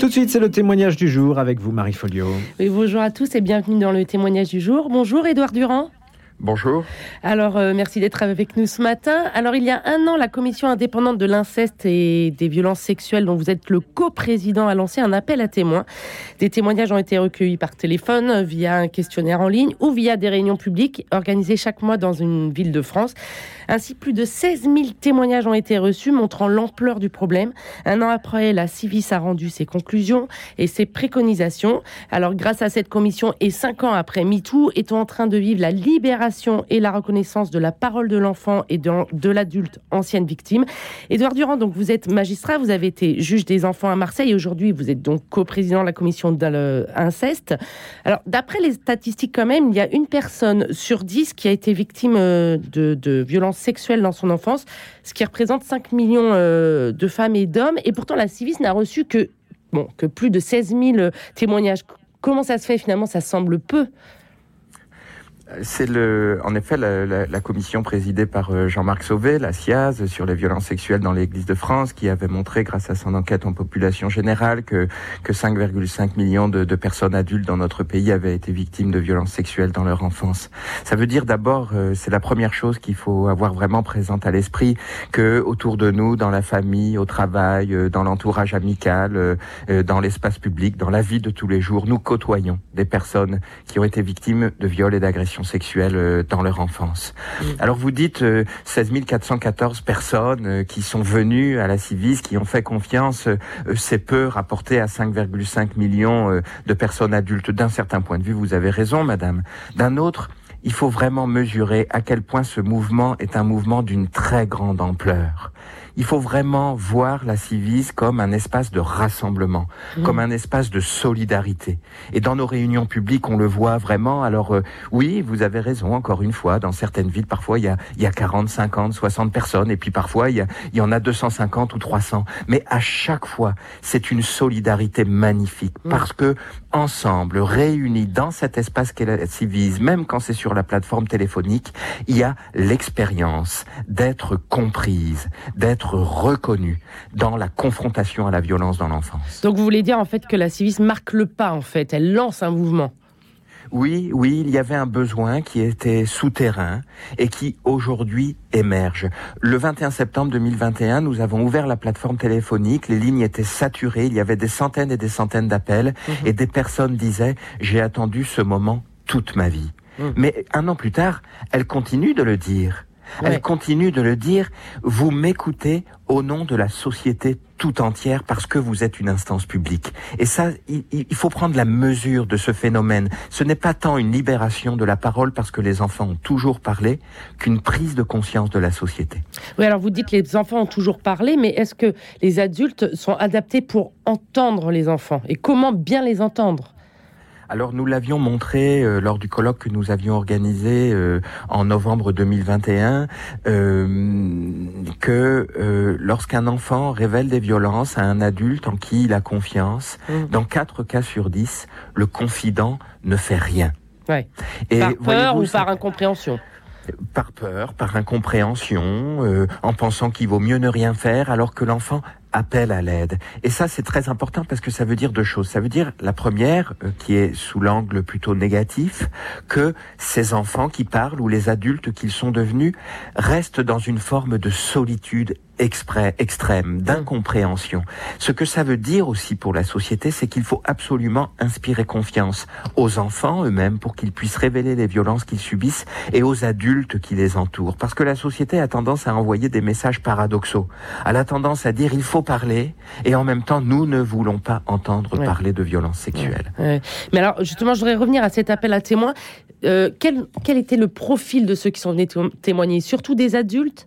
Tout de suite, c'est le témoignage du jour avec vous, Marie Folio. bonjour à tous et bienvenue dans le témoignage du jour. Bonjour, Édouard Durand. Bonjour. Alors, euh, merci d'être avec nous ce matin. Alors, il y a un an, la commission indépendante de l'inceste et des violences sexuelles, dont vous êtes le coprésident, a lancé un appel à témoins. Des témoignages ont été recueillis par téléphone, via un questionnaire en ligne ou via des réunions publiques organisées chaque mois dans une ville de France. Ainsi, plus de 16 000 témoignages ont été reçus, montrant l'ampleur du problème. Un an après, la Civis a rendu ses conclusions et ses préconisations. Alors, grâce à cette commission et cinq ans après MeToo, est-on en train de vivre la libération et la reconnaissance de la parole de l'enfant et de, l'adulte ancienne victime. Édouard Durand, donc vous êtes magistrat, vous avez été juge des enfants à Marseille. Aujourd'hui, vous êtes donc coprésident de la commission d'inceste. Alors, d'après les statistiques, quand même, il y a une personne sur dix qui a été victime euh, de, de violences sexuelles dans son enfance, ce qui représente 5 millions euh, de femmes et d'hommes. Et pourtant, la Civis n'a reçu que, bon, que plus de 16 000 témoignages. Comment ça se fait finalement? Ça semble peu c'est le, en effet la, commission présidée par euh, Jean-Marc Sauvé, la SIAZ, sur les violences sexuelles dans l'Église de France, qui avait montré, grâce à son enquête en population générale, que, que 5,5 millions de, de, personnes adultes dans notre pays avaient été victimes de violences sexuelles dans leur enfance. Ça veut dire d'abord, euh, c'est la première chose qu'il faut avoir vraiment présente à l'esprit, que autour de nous, dans la famille, au travail, euh, dans l'entourage amical, dans l'espace public, dans la vie de tous les jours, nous côtoyons des personnes qui ont été victimes de viols et d'agressions sexuelles euh, dans leur enfance. Mm. Alors vous dites 16 euh, 414 personnes euh, qui sont venues à la Civis, qui ont fait confiance, c'est peu rapporté à 5,5 millions de personnes adultes. D'un certain point de vue, vous avez raison, madame. D'un autre, il faut vraiment mesurer à quel point ce mouvement est un mouvement d'une très grande ampleur il faut vraiment voir la Civise comme un espace de rassemblement, mmh. comme un espace de solidarité. Et dans nos réunions publiques, on le voit vraiment. Alors euh, oui, vous avez raison, encore une fois, dans certaines villes, parfois il y a, il y a 40, 50, 60 personnes, et puis parfois il y, a, il y en a 250 ou 300. Mais à chaque fois, c'est une solidarité magnifique, mmh. parce que ensemble, réunis dans cet espace qu'est la Civise, même quand c'est sur la plateforme téléphonique, il y a l'expérience d'être comprise, d'être reconnue dans la confrontation à la violence dans l'enfance. Donc vous voulez dire en fait que la civisme marque le pas en fait, elle lance un mouvement. Oui, oui, il y avait un besoin qui était souterrain et qui aujourd'hui émerge. Le 21 septembre 2021, nous avons ouvert la plateforme téléphonique, les lignes étaient saturées, il y avait des centaines et des centaines d'appels mhm. et des personnes disaient j'ai attendu ce moment toute ma vie. Mhm. Mais un an plus tard, elles continuent de le dire. Elle continue de le dire, vous m'écoutez au nom de la société tout entière parce que vous êtes une instance publique. Et ça, il, faut prendre la mesure de ce phénomène. Ce n'est pas tant une libération de la parole parce que les enfants ont toujours parlé qu'une prise de conscience de la société. Oui, alors vous dites que les enfants ont toujours parlé, mais est-ce que les adultes sont adaptés pour entendre les enfants? Et comment bien les entendre? Alors nous l'avions montré euh, lors du colloque que nous avions organisé euh, en novembre 2021 euh, que euh, lorsqu'un enfant révèle des violences à un adulte en qui il a confiance, mmh. dans quatre cas sur dix, le confident ne fait rien. Ouais. Et par peur ou par incompréhension? Par peur, par incompréhension, en pensant qu'il vaut mieux ne rien faire, alors que l'enfant appel à l'aide. Et ça, c'est très important parce que ça veut dire deux choses. Ça veut dire, la première, euh, qui est sous l'angle plutôt négatif, que ces enfants qui parlent ou les adultes qu'ils sont devenus restent dans une forme de solitude exprès, extrême, d'incompréhension. Ce que ça veut dire aussi pour la société, c'est qu'il faut absolument inspirer confiance aux enfants eux-mêmes pour qu'ils puissent révéler les violences qu'ils subissent et aux adultes qui les entourent. Parce que la société a tendance à envoyer des messages paradoxaux. Elle a tendance à dire il faut parler et en même temps nous ne voulons pas entendre parler de violences sexuelles. Mais alors justement, je voudrais revenir à cet appel à témoins. Euh, quel, quel était le profil de ceux qui sont venus témoigner? Surtout des adultes?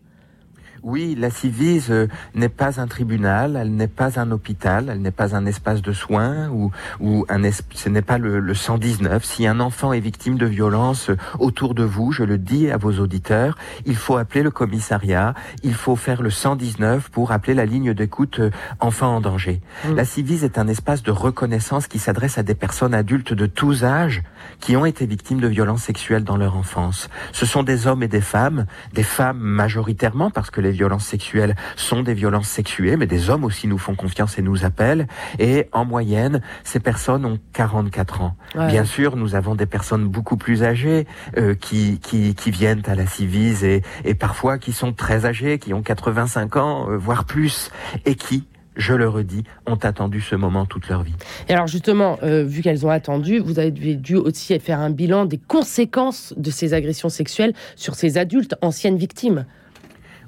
Oui, la Civise euh, n'est pas un tribunal, elle n'est pas un hôpital, elle n'est pas un espace de soins ou, ou un ce n'est pas le, le, 119. Si un enfant est victime de violence euh, autour de vous, je le dis à vos auditeurs, il faut appeler le commissariat, il faut faire le 119 pour appeler la ligne d'écoute euh, enfant en danger. Mmh. La Civise est un espace de reconnaissance qui s'adresse à des personnes adultes de tous âges qui ont été victimes de violences sexuelles dans leur enfance. Ce sont des hommes et des femmes, des femmes majoritairement parce que les violences sexuelles sont des violences sexuées, mais des hommes aussi nous font confiance et nous appellent. Et en moyenne, ces personnes ont 44 ans. Bien sûr, nous avons des personnes beaucoup plus âgées euh, qui, qui, qui viennent à la Civise et, et parfois qui sont très âgées, qui ont 85 ans, euh, voire plus, et qui je le redis, ont attendu ce moment toute leur vie. Et alors justement, euh, vu qu'elles ont attendu, vous avez dû aussi faire un bilan des conséquences de ces agressions sexuelles sur ces adultes, anciennes victimes.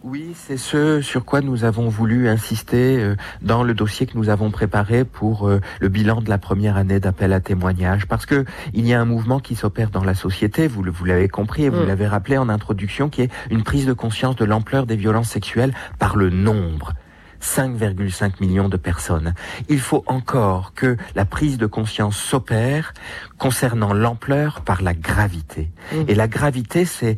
Oui, c'est ce sur quoi nous avons voulu insister euh, dans le dossier que nous avons préparé pour euh, le bilan de la première année d'appel à témoignage, parce que il y a un mouvement qui s'opère dans la société, vous, vous l'avez compris et vous mm. l'avez rappelé en introduction, qui est une prise de conscience de l'ampleur des violences sexuelles par le nombre. 5,5 millions de personnes. Il faut encore que la prise de conscience s'opère concernant l'ampleur par la gravité. Mmh. Et la gravité, c'est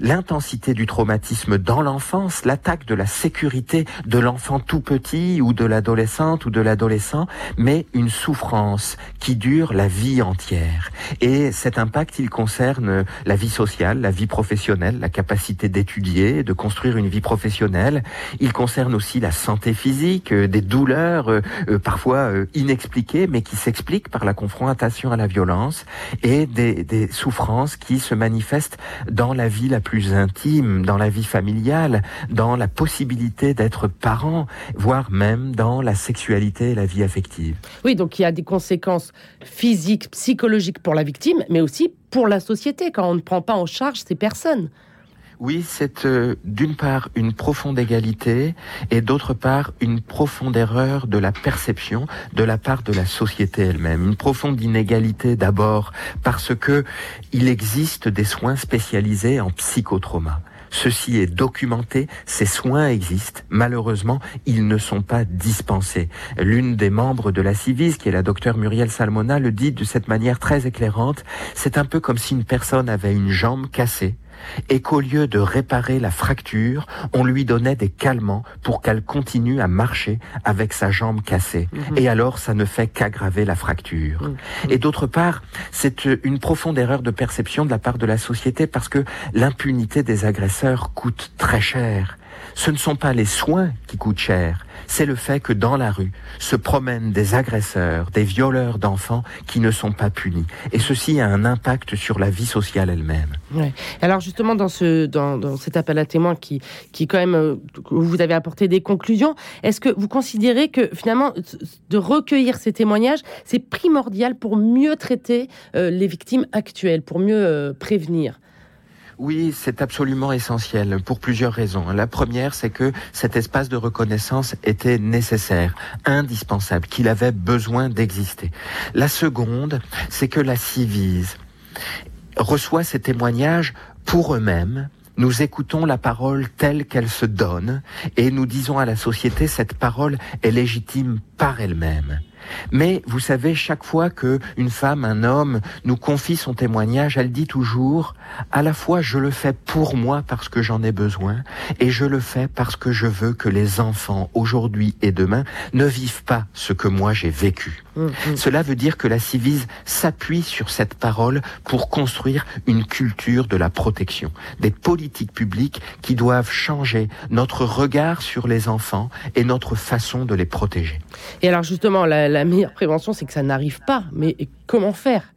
l'intensité du traumatisme dans l'enfance, l'attaque de la sécurité de l'enfant tout petit ou de l'adolescente ou de l'adolescent, mais une souffrance qui dure la vie entière. Et cet impact, il concerne la vie sociale, la vie professionnelle, la capacité d'étudier, de construire une vie professionnelle. Il concerne aussi la santé physique, euh, des douleurs euh, euh, parfois inexpliquées, mais qui s'expliquent par la confrontation à la violence et des, des souffrances qui se manifestent dans la vie la plus intime, dans la vie familiale, dans la possibilité d'être parent, voire même dans la sexualité et la vie affective. Oui, donc il y a des conséquences physiques, psychologiques pour la victime, mais aussi pour la société quand on ne prend pas en charge ces personnes. Oui, c'est euh, d'une part une profonde égalité et d'autre part une profonde erreur de la perception de la part de la société elle-même. Une profonde inégalité d'abord parce que il existe des soins spécialisés en psychotrauma. Ceci est documenté, ces soins existent. Malheureusement, ils ne sont pas dispensés. L'une des membres de la Civis, qui est la docteure Muriel Salmona, le dit de cette manière très éclairante. C'est un peu comme si une personne avait une jambe cassée et qu'au lieu de réparer la fracture, on lui donnait des calmants pour qu'elle continue à marcher avec sa jambe cassée. Mhm. Et alors, ça ne fait qu'aggraver la fracture. Mhm. Et d'autre part, c'est une profonde erreur de perception de la part de la société parce que l'impunité des agresseurs coûte très cher. Ce ne sont pas les soins qui coûtent cher, c'est le fait que dans la rue se promènent des agresseurs, des violeurs d'enfants qui ne sont pas punis. Et ceci a un impact sur la vie sociale elle-même. Alors justement, dans, ce, dans, cet appel à témoins qui, qui quand même, euh, vous avez apporté des conclusions, est-ce que vous considérez que finalement, de recueillir ces témoignages, c'est primordial pour mieux traiter euh, les victimes actuelles, pour mieux euh, prévenir? Oui, c'est absolument essentiel pour plusieurs raisons. La première, c'est que cet espace de reconnaissance était nécessaire, indispensable, qu'il avait besoin d'exister. La seconde, c'est que la Civise reçoit ces témoignages pour eux-mêmes, nous écoutons la parole telle qu'elle se donne et nous disons à la société cette parole est légitime par elle-même. Mais vous savez, chaque fois que une femme, un homme nous confie son témoignage, elle dit toujours à la fois je le fais pour moi parce que j'en ai besoin et je le fais parce que je veux que les enfants aujourd'hui et demain ne vivent pas ce que moi j'ai vécu. Mmh, mmh. Cela veut dire que la Civise s'appuie sur cette parole pour construire une culture de la protection, des politiques publiques qui doivent changer notre regard sur les enfants et notre façon de les protéger. Et alors justement, la, la meilleure prévention, c'est que ça n'arrive pas. Mais comment faire?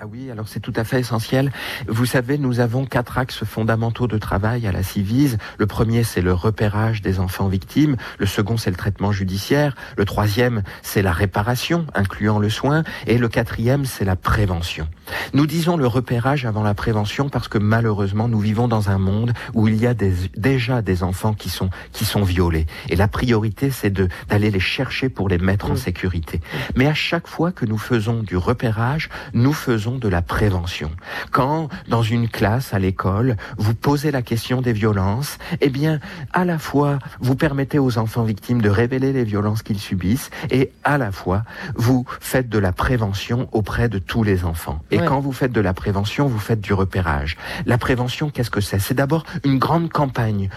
Ah oui, alors c'est tout à fait essentiel. Vous savez, nous avons quatre axes fondamentaux de travail à la Civise. Le premier, c'est le repérage des enfants victimes. Le second, c'est le traitement judiciaire. Le troisième, c'est la réparation, incluant le soin. Et le quatrième, c'est la prévention. Nous disons le repérage avant la prévention parce que malheureusement, nous vivons dans un monde où il y a déjà des enfants qui sont, qui sont violés. Et la priorité, c'est d'aller les chercher pour les mettre en sécurité. Mais à chaque fois que nous faisons du repérage, nous faisons de la prévention. Quand, dans une classe à l'école, vous posez la question des violences, eh bien, à la fois, vous permettez aux enfants victimes de révéler les violences qu'ils subissent et à la fois, vous faites de la prévention auprès de tous les enfants. Et quand vous faites de la prévention, vous faites du repérage. La prévention, qu'est-ce que c'est? C'est d'abord une grande campagne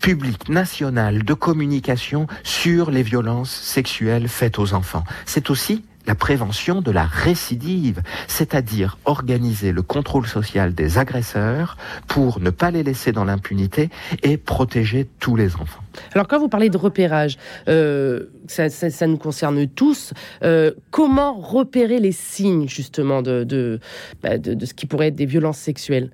publique nationale de communication sur les violences sexuelles faites aux enfants. C'est aussi la prévention de la récidive, c'est-à-dire organiser le contrôle social des agresseurs pour ne pas les laisser dans l'impunité et protéger tous les enfants. Alors quand vous parlez de repérage, euh, ça, nous concerne tous. Euh, comment repérer les signes justement de, de, bah, de ce qui pourrait être des violences sexuelles?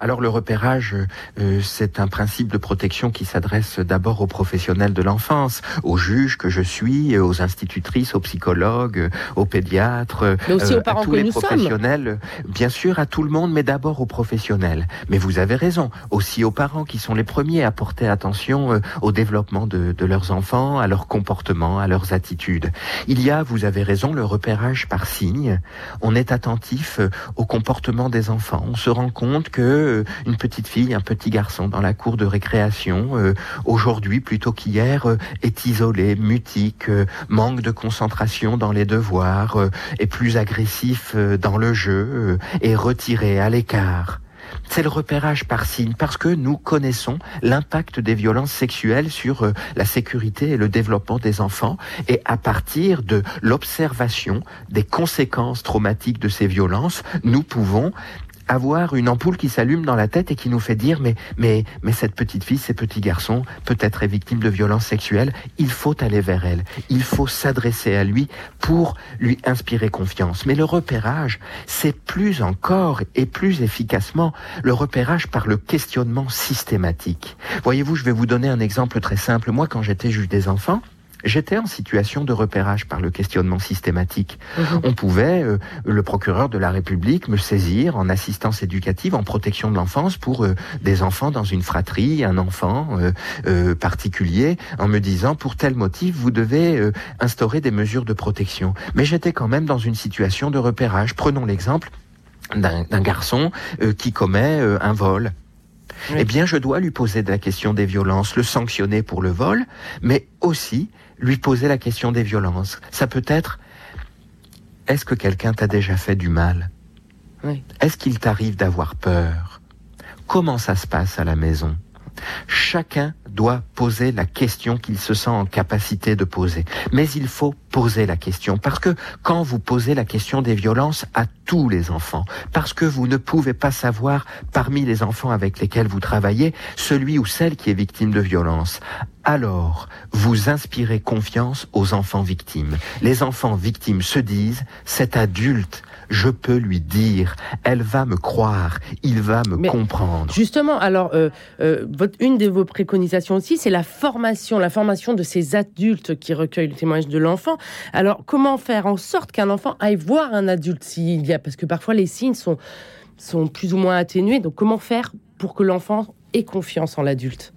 Alors le repérage, euh, c'est un principe de protection qui s'adresse d'abord aux professionnels de l'enfance, aux juges que je suis, aux institutrices, aux psychologues, aux pédiatres, mais aussi aux parents à tous les professionnels, bien sûr à tout le monde, mais d'abord aux professionnels. Mais vous avez raison, aussi aux parents qui sont les premiers à porter attention euh, au développement de, de leurs enfants, à leur comportement, à leurs attitudes. Il y a, vous avez raison, le repérage par signe. On est attentif euh, au comportement des enfants. On se rend compte que euh, une petite fille, un petit garçon dans la cour de récréation, euh, aujourd'hui plutôt qu'hier, euh, est isolé, mutique, manque de concentration dans les devoirs, est plus agressif dans le jeu, est retiré à l'écart. C'est le repérage par signe, parce que nous connaissons l'impact des violences sexuelles sur la sécurité et le développement des enfants, et à partir de l'observation des conséquences traumatiques de ces violences, nous pouvons avoir une ampoule qui s'allume dans la tête et qui nous fait dire mais mais mais cette petite fille, ces petits garçons, peut-être est victime de violences sexuelles, il faut aller vers elle, il faut s'adresser à lui pour lui inspirer confiance. Mais le repérage, c'est plus encore et plus efficacement le repérage par le questionnement systématique. Voyez-vous, je vais vous donner un exemple très simple. Moi, quand j'étais juge des enfants, J'étais en situation de repérage par le questionnement systématique. Mhm. On pouvait, euh, le procureur de la République, me saisir en assistance éducative, en protection de l'enfance pour euh, des enfants dans une fratrie, un enfant euh, particulier, en me disant pour tel motif vous devez instaurer des mesures de protection. Mais j'étais quand même dans une situation de repérage. Prenons l'exemple d'un garçon qui commet un vol. Eh bien, je dois lui poser la question des violences, le sanctionner pour le vol, mais aussi lui poser la question des violences. Ça peut être, est-ce que quelqu'un t'a déjà fait du mal? Est-ce qu'il t'arrive d'avoir peur? Comment ça se passe à la maison? Chacun doit poser la question qu'il se sent en capacité de poser. Mais il faut poser la question parce que quand vous posez la question des violences à tous les enfants, parce que vous ne pouvez pas savoir parmi les enfants avec lesquels vous travaillez celui ou celle qui est victime de violence, alors vous inspirez confiance aux enfants victimes. Les enfants victimes se disent, cet adulte je peux lui dire, elle va me croire, il va me comprendre. Justement, alors, euh, euh, une de vos préconisations aussi, c'est la formation, la formation de ces adultes qui recueillent le témoignage de l'enfant. Alors, comment faire en sorte qu'un enfant aille voir un adulte s'il y a, parce que parfois les signes sont, sont plus ou moins atténués, donc comment faire pour que l'enfant ait confiance en l'adulte?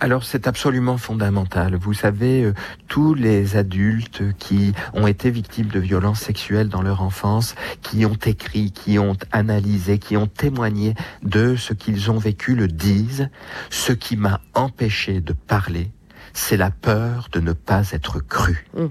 Alors c'est absolument fondamental. Vous savez, euh, tous les adultes qui ont été victimes de violences sexuelles dans leur enfance, qui ont écrit, qui ont analysé, qui ont témoigné de ce qu'ils ont vécu, le disent. Ce qui m'a empêché de parler, c'est la peur de ne pas être cru. Mmh.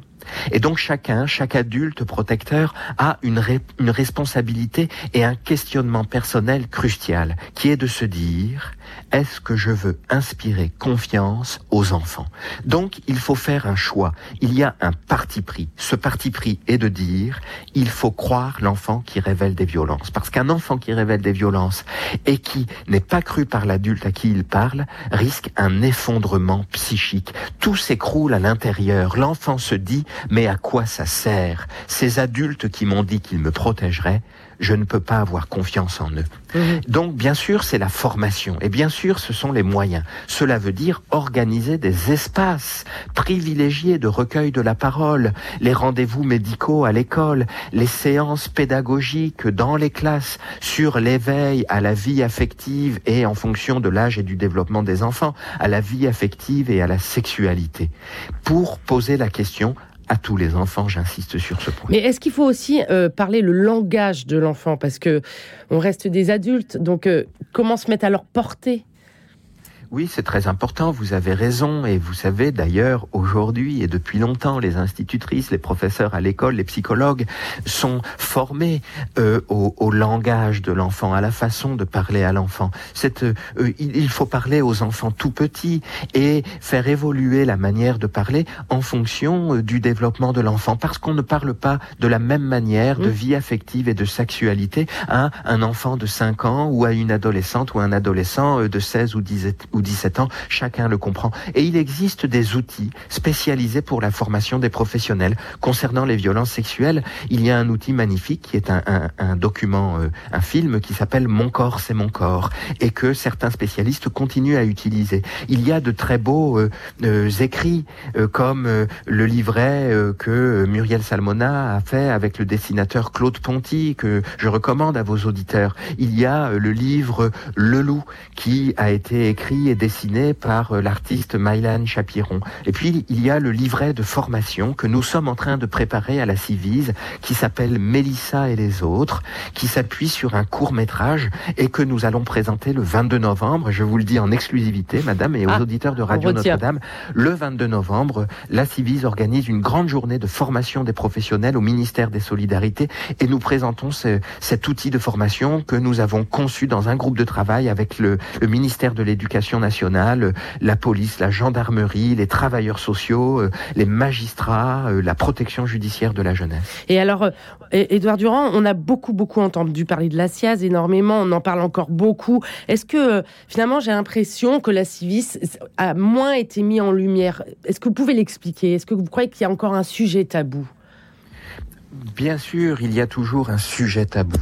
Et donc chacun, chaque adulte protecteur a une, une responsabilité et un questionnement personnel crucial, qui est de se dire, est-ce que je veux inspirer confiance aux enfants? Donc il faut faire un choix, il y a un parti pris. Ce parti pris est de dire, il faut croire l'enfant qui révèle des violences. Parce qu'un enfant qui révèle des violences et qui n'est pas cru par l'adulte à qui il parle, risque un effondrement psychique. Tout s'écroule à l'intérieur. L'enfant se dit, mais à quoi ça sert? Ces adultes qui m'ont dit qu'ils me protégeraient, je ne peux pas avoir confiance en eux. Mhm. Donc, bien sûr, c'est la formation. Et bien sûr, ce sont les moyens. Cela veut dire organiser des espaces privilégiés de recueil de la parole, les rendez-vous médicaux à l'école, les séances pédagogiques dans les classes sur l'éveil à la vie affective et en fonction de l'âge et du développement des enfants, à la vie affective et à la sexualité. Pour poser la question, à tous les enfants, j'insiste sur ce point. Mais est-ce qu'il faut aussi euh, parler le langage de l'enfant? Parce que on reste des adultes, donc euh, comment se mettre à leur portée Oui, c'est très important, vous avez raison. Et vous savez d'ailleurs, aujourd'hui et depuis longtemps, les institutrices, les professeurs à l'école, les psychologues sont formés euh, au, au, langage de l'enfant, à la façon de parler à l'enfant. Euh, il faut parler aux enfants tout petits et faire évoluer la manière de parler en fonction euh, du développement de l'enfant. Parce qu'on ne parle pas de la même manière de mmh. vie affective et de sexualité à un enfant de 5 ans ou à une adolescente ou un adolescent de 16 ou 17 ou 17 ans, chacun le comprend. Et il existe des outils spécialisés pour la formation des professionnels. Concernant les violences sexuelles, il y a un outil magnifique qui est un, document, euh, un film qui s'appelle Mon corps, c'est mon corps, et que certains spécialistes continuent à utiliser. Il y a de très beaux euh, euh, écrits, comme le livret que Muriel Salmona a fait avec le dessinateur Claude Ponty, que je recommande à vos auditeurs. Il y a le livre Le Loup, qui a été écrit est dessiné par euh, l'artiste Mylan Chapiron. Et puis, il y a le livret de formation que nous sommes en train de préparer à la Civise, qui s'appelle Mélissa et les autres, qui s'appuie sur un court métrage et que nous allons présenter le 22 novembre. Je vous le dis en exclusivité, madame, et aux ah, auditeurs de Radio Notre-Dame. Le 22 novembre, la Civise organise une grande journée de formation des professionnels au ministère des Solidarités et nous présentons cet outil de formation que nous avons conçu dans un groupe de travail avec le, le ministère de l'Éducation nationale, la police, la gendarmerie, les travailleurs sociaux, euh, les magistrats, euh, la protection judiciaire de la jeunesse. Et alors, Edouard Durand, on a beaucoup, beaucoup entendu parler de la SIAZ énormément, on en parle encore beaucoup. Est-ce que euh, finalement j'ai l'impression que la Civis a moins été mis en lumière? Est-ce que vous pouvez l'expliquer? Est-ce que vous croyez qu'il y a encore un sujet tabou? Bien sûr, il y a toujours un sujet tabou.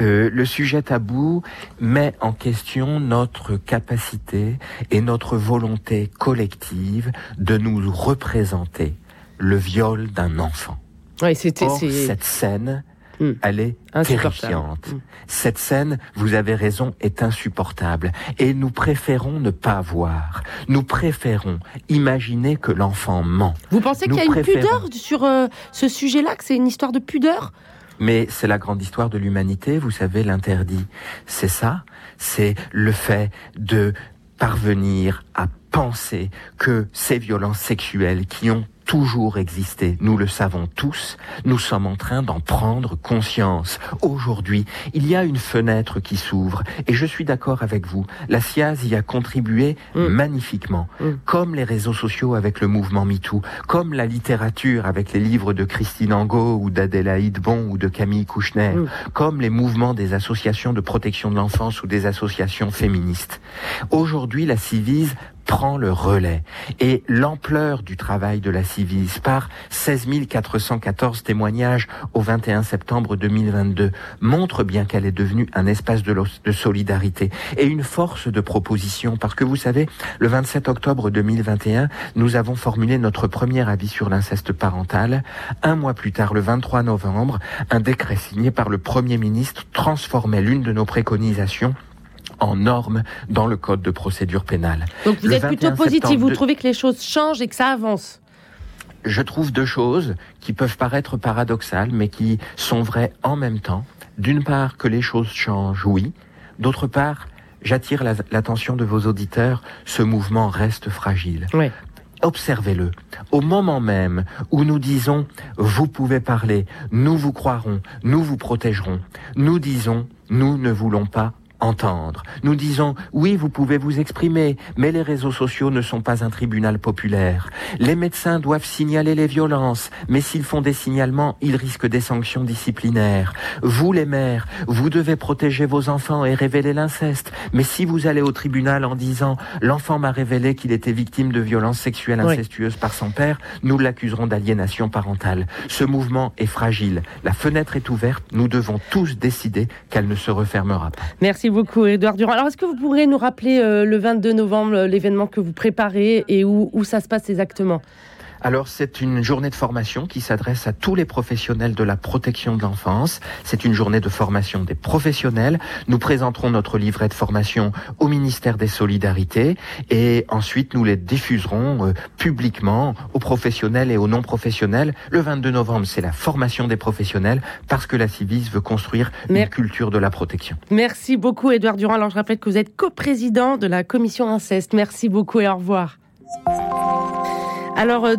Euh, le sujet tabou met en question notre capacité et notre volonté collective de nous représenter le viol d'un enfant. Oui, c'était cette scène Hmm. Elle est terrifiante. Hmm. Cette scène, vous avez raison, est insupportable. Et nous préférons ne pas voir. Nous préférons imaginer que l'enfant ment. Vous pensez qu'il y a une pudeur sur euh, ce sujet-là, que c'est une histoire de pudeur? Mais c'est la grande histoire de l'humanité, vous savez, l'interdit. C'est ça, c'est le fait de parvenir à penser que ces violences sexuelles qui ont toujours existé. Nous le savons tous. Nous sommes en train d'en prendre conscience. Aujourd'hui, il y a une fenêtre qui s'ouvre et je suis d'accord avec vous. La SIAZ y a contribué mm. magnifiquement, mm. comme les réseaux sociaux avec le mouvement MeToo, comme la littérature avec les livres de Christine Angot ou d'Adélaïde Bon ou de Camille Kouchner, mm. comme les mouvements des associations de protection de l'enfance ou des associations féministes. Aujourd'hui, la Civise prend le relais. Et l'ampleur du travail de la Civise par 16 414 témoignages au 21 septembre 2022 montre bien qu'elle est devenue un espace de, de solidarité et une force de proposition parce que vous savez, le 27 octobre 2021, nous avons formulé notre premier avis sur l'inceste parental. Un mois plus tard, le 23 novembre, un décret signé par le Premier ministre transformait l'une de nos préconisations en normes dans le code de procédure pénale. Donc vous êtes plutôt positif, vous trouvez que les choses changent et que ça avance je trouve deux choses qui peuvent paraître paradoxales, mais qui sont vraies en même temps. D'une part, que les choses changent, oui. D'autre part, j'attire l'attention de vos auditeurs, ce mouvement reste fragile. Oui. Observez-le. Au moment même où nous disons vous pouvez parler, nous vous croirons, nous vous protégerons, nous disons nous ne voulons pas entendre. Nous disons, oui, vous pouvez vous exprimer, mais les réseaux sociaux ne sont pas un tribunal populaire. Les médecins doivent signaler les violences, mais s'ils font des signalements, ils risquent des sanctions disciplinaires. Vous, les mères, vous devez protéger vos enfants et révéler l'inceste, mais si vous allez au tribunal en disant, l'enfant m'a révélé qu'il était victime de violences sexuelles incestueuses par son père, nous l'accuserons d'aliénation parentale. Ce mouvement est fragile. La fenêtre est ouverte. Nous devons tous décider qu'elle ne se refermera pas. Merci beaucoup, Edouard Durand. Alors, est-ce que vous pourrez nous rappeler euh, le 22 novembre l'événement que vous préparez et où ça se passe exactement? Alors c'est une journée de formation qui s'adresse à tous les professionnels de la protection de l'enfance. C'est une journée de formation des professionnels. Nous présenterons notre livret de formation au ministère des Solidarités et ensuite nous les diffuserons euh, publiquement aux professionnels et aux non professionnels. Le 22 novembre, c'est la formation des professionnels parce que la Civis veut construire une culture de la protection. Merci beaucoup Edouard Durand. Alors je rappelle que vous êtes coprésident de la commission inceste. Merci beaucoup et au revoir. Alors, euh,